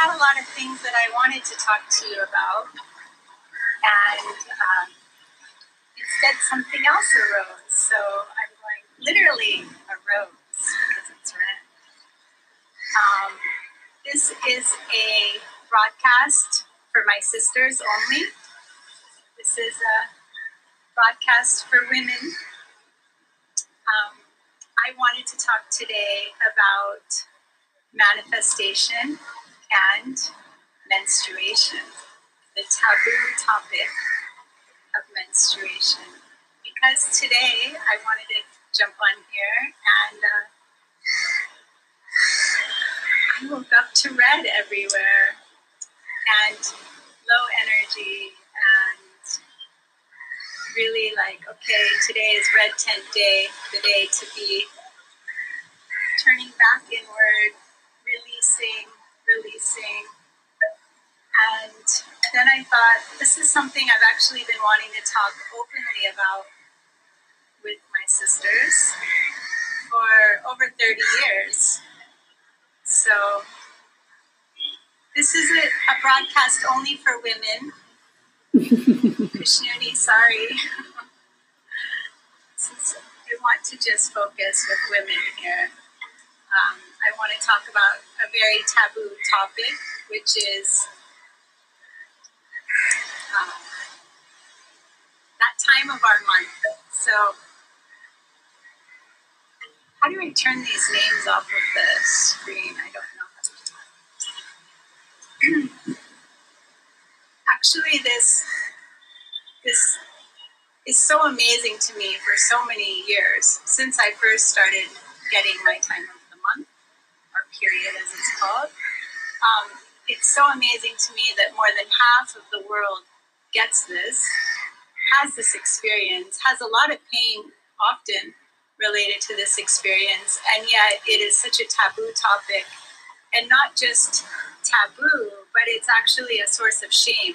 had a lot of things that I wanted to talk to you about, and um, instead something else arose. So I'm going literally arose because it's red. Um, this is a broadcast for my sisters only. This is a broadcast for women. Um, I wanted to talk today about manifestation and menstruation, the taboo topic of menstruation. Because today I wanted to jump on here and uh, I woke up to red everywhere and low energy and really like, okay, today is red tent day, the day to be turning back inward, releasing, releasing. And then I thought, this is something I've actually been wanting to talk openly about with my sisters for over 30 years. So, this is a, a broadcast only for women. Krishnuni, sorry. I want to just focus with women here. Um, I want to talk about a very taboo topic, which is um, that time of our month. So, how do I turn these names off of the screen? I don't know. Actually, this this is so amazing to me for so many years since I first started getting my time period, as it's called. Um, it's so amazing to me that more than half of the world gets this, has this experience, has a lot of pain often related to this experience, and yet it is such a taboo topic, and not just taboo, but it's actually a source of shame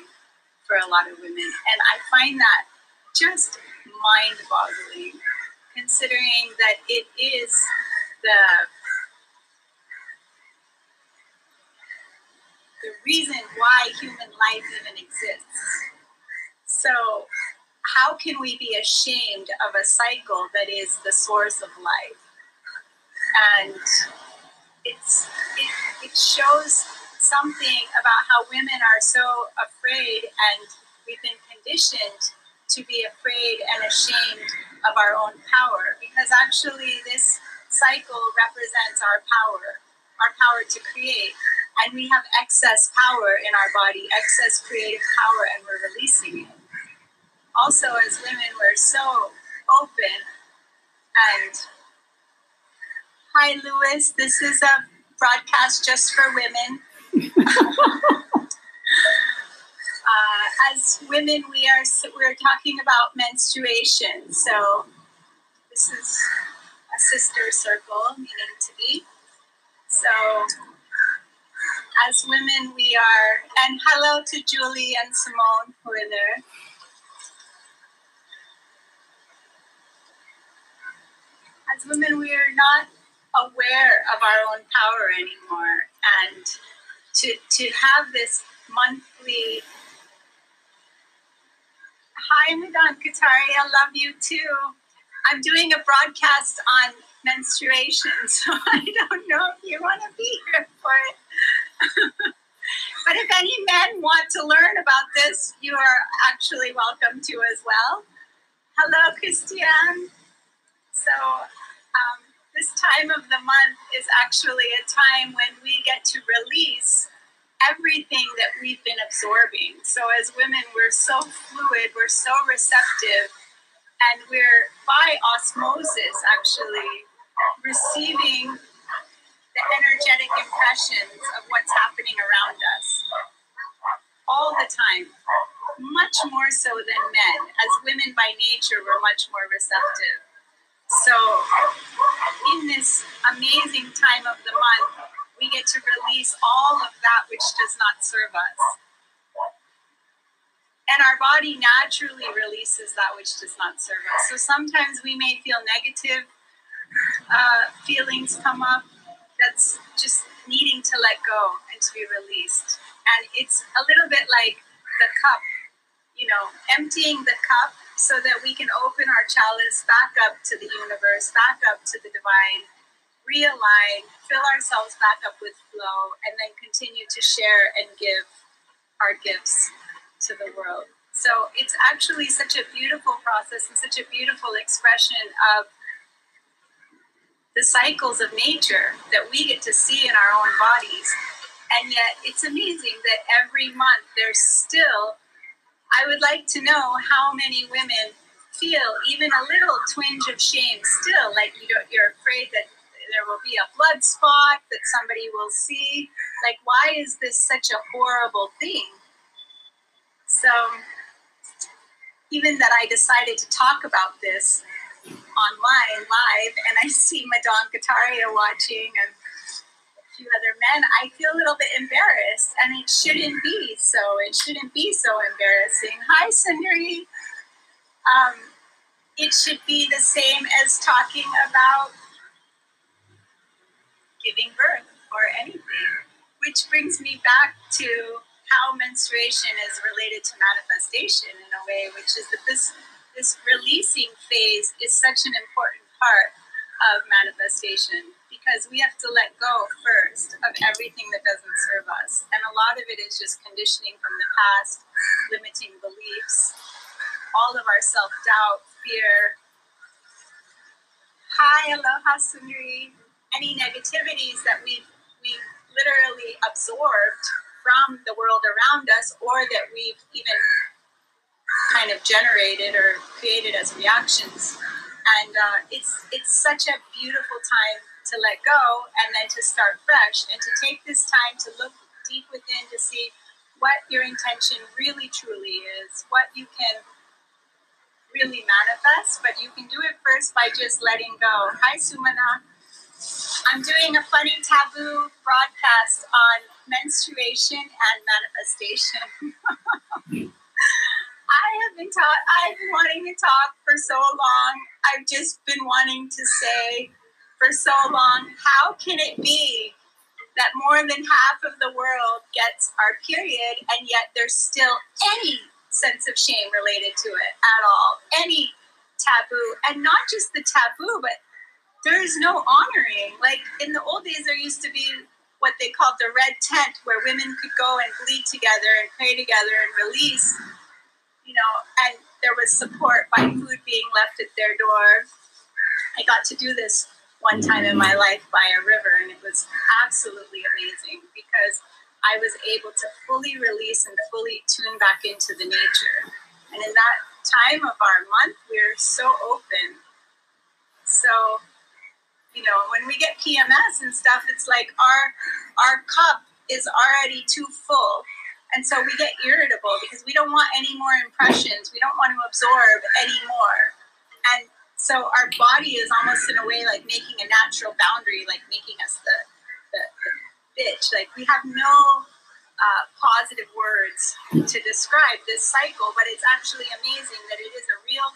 for a lot of women. And I find that just mind boggling, considering that it is the reason why human life even exists. So, how can we be ashamed of a cycle that is the source of life? And it's it, it shows something about how women are so afraid and we've been conditioned to be afraid and ashamed of our own power because actually this cycle represents our power our power to create and we have excess power in our body excess creative power and we're releasing it also as women we're so open and hi lewis this is a broadcast just for women uh, as women, we are we're talking about menstruation. So this is a sister circle, meaning to be. So as women, we are, and hello to Julie and Simone who are there. As women, we are not aware of our own power anymore, and to to have this monthly hi Madan Kataria, I love you too. I'm doing a broadcast on menstruation, so I don't know if you want to be here for it. but if any men want to learn about this, you are actually welcome to as well. Hello, Christiane. So, um, this time of the month is actually a time when we get to release everything that we've been absorbing. So, as women, we're so fluid, we're so receptive, and we're by osmosis actually receiving the energetic impressions of what's happening around us all the time, much more so than men. As women by nature, we're much more receptive. So, in this amazing time of the month, we get to release all of that which does not serve us. And our body naturally releases that which does not serve us. So sometimes we may feel negative uh, feelings come up. That's just needing to let go and to be released. And it's a little bit like the cup, you know, emptying the cup so that we can open our chalice back up to the universe, back up to the divine, realign, fill ourselves back up with flow, and then continue to share and give our gifts to the world. So it's actually such a beautiful process and such a beautiful expression of the cycles of nature that we get to see in our own bodies. And yet it's amazing that every month there's still I would like to know how many women feel even a little twinge of shame still, like you you're afraid that there will be a blood spot that somebody will see. Like, why is this such a horrible thing? So, even that I decided to talk about this online live, and I see Madan Kataria watching, and a few other men, I feel a little bit embarrassed, and it shouldn't be so. It shouldn't be so embarrassing. Hi, Sundari. Um, it should be the same as talking about giving birth or anything, which brings me back to how menstruation is related to manifestation in a way, which is that this this releasing phase is such an important part of manifestation because we have to let go first of everything that doesn't serve us. And a lot of it is just conditioning from the past, limiting beliefs, all of our self doubt, fear. Hi, aloha, Sundari. Any negativities that we've, we've literally absorbed from the world around us or that we've even kind of generated or created as reactions. And uh, it's, it's such a beautiful time to let go and then to start fresh and to take this time to look deep within to see what your intention really truly is, what you can really manifest, but you can do it first by just letting go. Hi, Sumana. I'm doing a funny taboo broadcast on menstruation and manifestation. I have been taught, I've been wanting to talk for so long. I've just been wanting to say, for so long, how can it be that more than half of the world gets our period and yet there's still any sense of shame related to it at all, any taboo, and not just the taboo, but there is no honoring. Like in the old days, there used to be what they called the red tent, where women could go and bleed together and pray together and release, you know, and there was support by food being left at their door. I got to do this one time in my life by a river, and it was absolutely amazing because I was able to fully release and fully tune back into the nature. And in that time of our month, we're so open. So, you know, when we get PMS and stuff, it's like our our cup is already too full. And so we get irritable because we don't want any more impressions. We don't want to absorb any more. And so our body is almost in a way like making a natural boundary, like making us the, the, the bitch. Like we have no uh, positive words to describe this cycle, but it's actually amazing that it is a real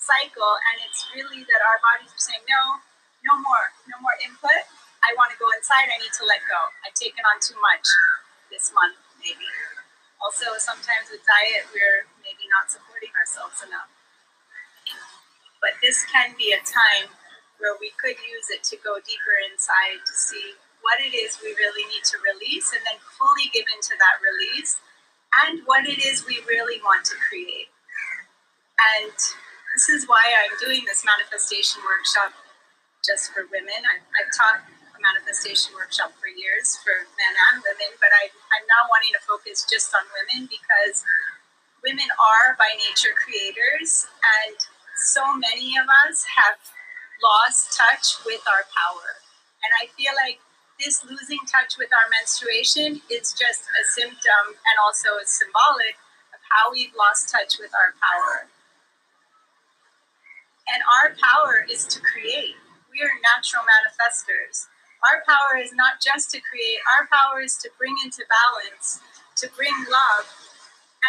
cycle, and it's really that our bodies are saying, no, no more, no more input. I want to go inside. I need to let go. I've taken on too much this month, maybe. Also, sometimes with diet, we're maybe not supporting ourselves enough. But this can be a time where we could use it to go deeper inside to see what it is we really need to release and then fully give into that release and what it is we really want to create. And this is why I'm doing this manifestation workshop just for women. I've, I've taught manifestation workshop for years for men and women, but I, I'm now wanting to focus just on women because women are by nature creators and so many of us have lost touch with our power. And I feel like this losing touch with our menstruation is just a symptom and also a symbolic of how we've lost touch with our power. And our power is to create. We are natural manifestors. Our power is not just to create, our power is to bring into balance, to bring love,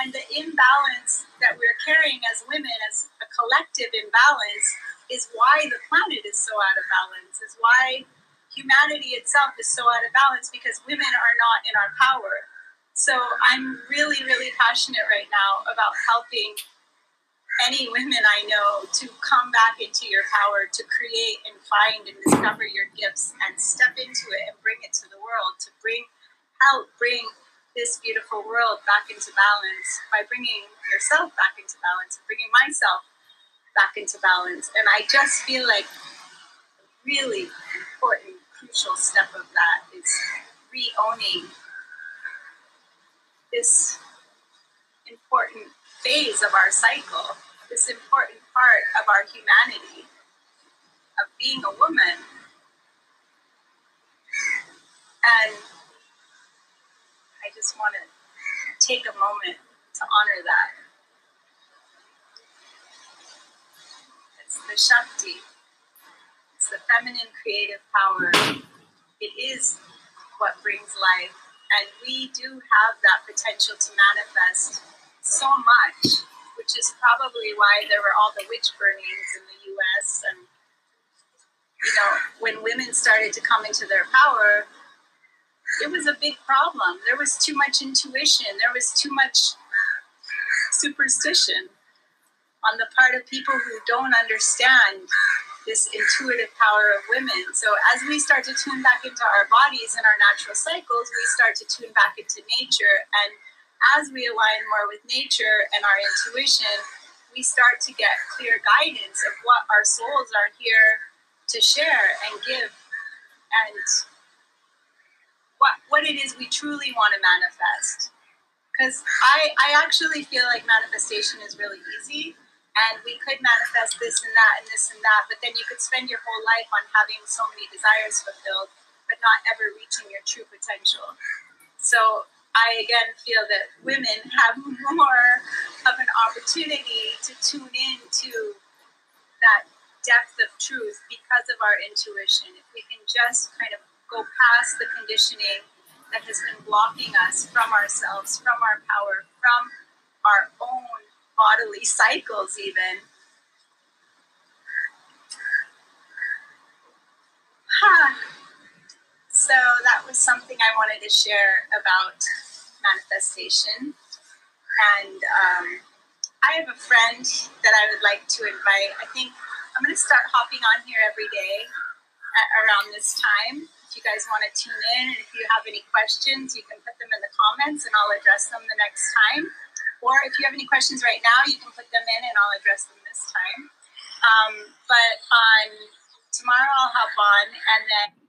and the imbalance that we're carrying as women, as a collective imbalance, is why the planet is so out of balance, is why humanity itself is so out of balance because women are not in our power. So I'm really, really passionate right now about helping any women I know to come back into your power, to create and find and discover your gifts and step into it and bring it to the world, to bring help bring this beautiful world back into balance by bringing yourself back into balance, and bringing myself back into balance. And I just feel like a really important, crucial step of that is re-owning this important phase of our cycle this important part of our humanity, of being a woman. And I just want to take a moment to honor that. It's the Shakti, it's the feminine creative power. It is what brings life. And we do have that potential to manifest so much which is probably why there were all the witch burnings in the US. And, you know, when women started to come into their power, it was a big problem. There was too much intuition, there was too much superstition on the part of people who don't understand this intuitive power of women. So as we start to tune back into our bodies and our natural cycles, we start to tune back into nature and as we align more with nature and our intuition, we start to get clear guidance of what our souls are here to share and give and what what it is we truly want to manifest. Because I, I actually feel like manifestation is really easy and we could manifest this and that and this and that, but then you could spend your whole life on having so many desires fulfilled, but not ever reaching your true potential. So I again feel that women have more of an opportunity to tune in to that depth of truth because of our intuition. If we can just kind of go past the conditioning that has been blocking us from ourselves, from our power, from our own bodily cycles, even. So that was something I wanted to share about manifestation. And um, I have a friend that I would like to invite. I think I'm going to start hopping on here every day at, around this time. If you guys want to tune in, and if you have any questions, you can put them in the comments and I'll address them the next time. Or if you have any questions right now, you can put them in and I'll address them this time. Um, but on tomorrow, I'll hop on and then